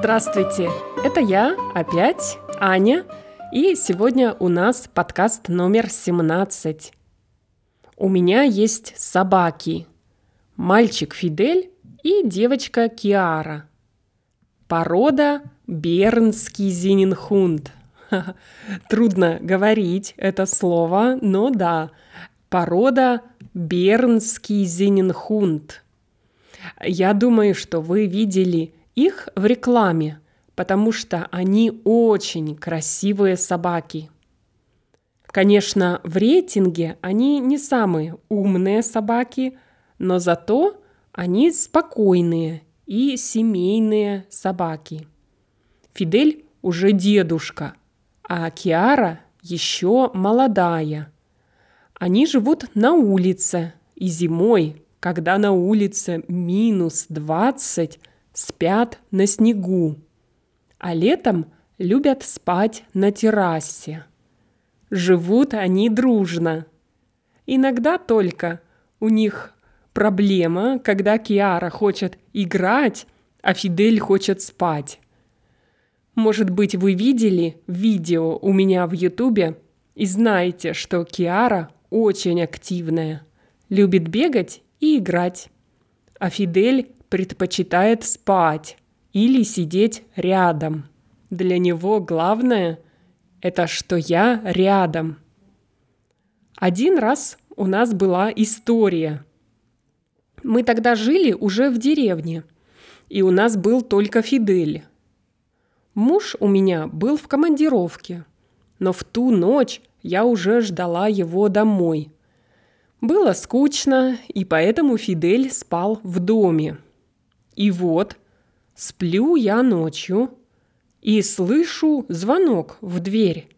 Здравствуйте! Это я опять, Аня, и сегодня у нас подкаст номер 17. У меня есть собаки. Мальчик Фидель и девочка Киара. Порода Бернский зиненхунд. Трудно говорить это слово, но да. Порода Бернский зиненхунд. Я думаю, что вы видели их в рекламе, потому что они очень красивые собаки. Конечно, в рейтинге они не самые умные собаки, но зато они спокойные и семейные собаки. Фидель уже дедушка, а Киара еще молодая. Они живут на улице, и зимой, когда на улице минус 20, спят на снегу, а летом любят спать на террасе. Живут они дружно. Иногда только у них проблема, когда Киара хочет играть, а Фидель хочет спать. Может быть, вы видели видео у меня в Ютубе и знаете, что Киара очень активная, любит бегать и играть. А Фидель предпочитает спать или сидеть рядом. Для него главное – это что я рядом. Один раз у нас была история. Мы тогда жили уже в деревне, и у нас был только Фидель. Муж у меня был в командировке, но в ту ночь я уже ждала его домой. Было скучно, и поэтому Фидель спал в доме. И вот, сплю я ночью и слышу звонок в дверь.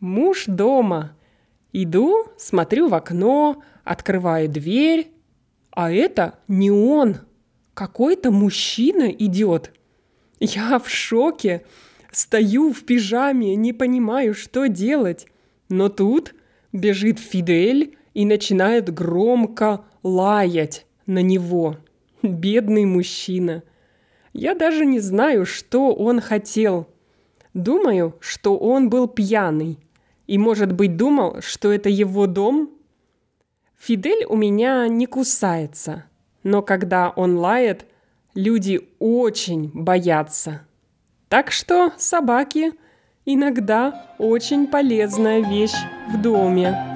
Муж дома. Иду, смотрю в окно, открываю дверь, а это не он. Какой-то мужчина идет. Я в шоке. Стою в пижаме, не понимаю, что делать. Но тут бежит Фидель и начинает громко лаять на него. Бедный мужчина. Я даже не знаю, что он хотел. Думаю, что он был пьяный. И, может быть, думал, что это его дом? Фидель у меня не кусается. Но когда он лает, люди очень боятся. Так что собаки иногда очень полезная вещь в доме.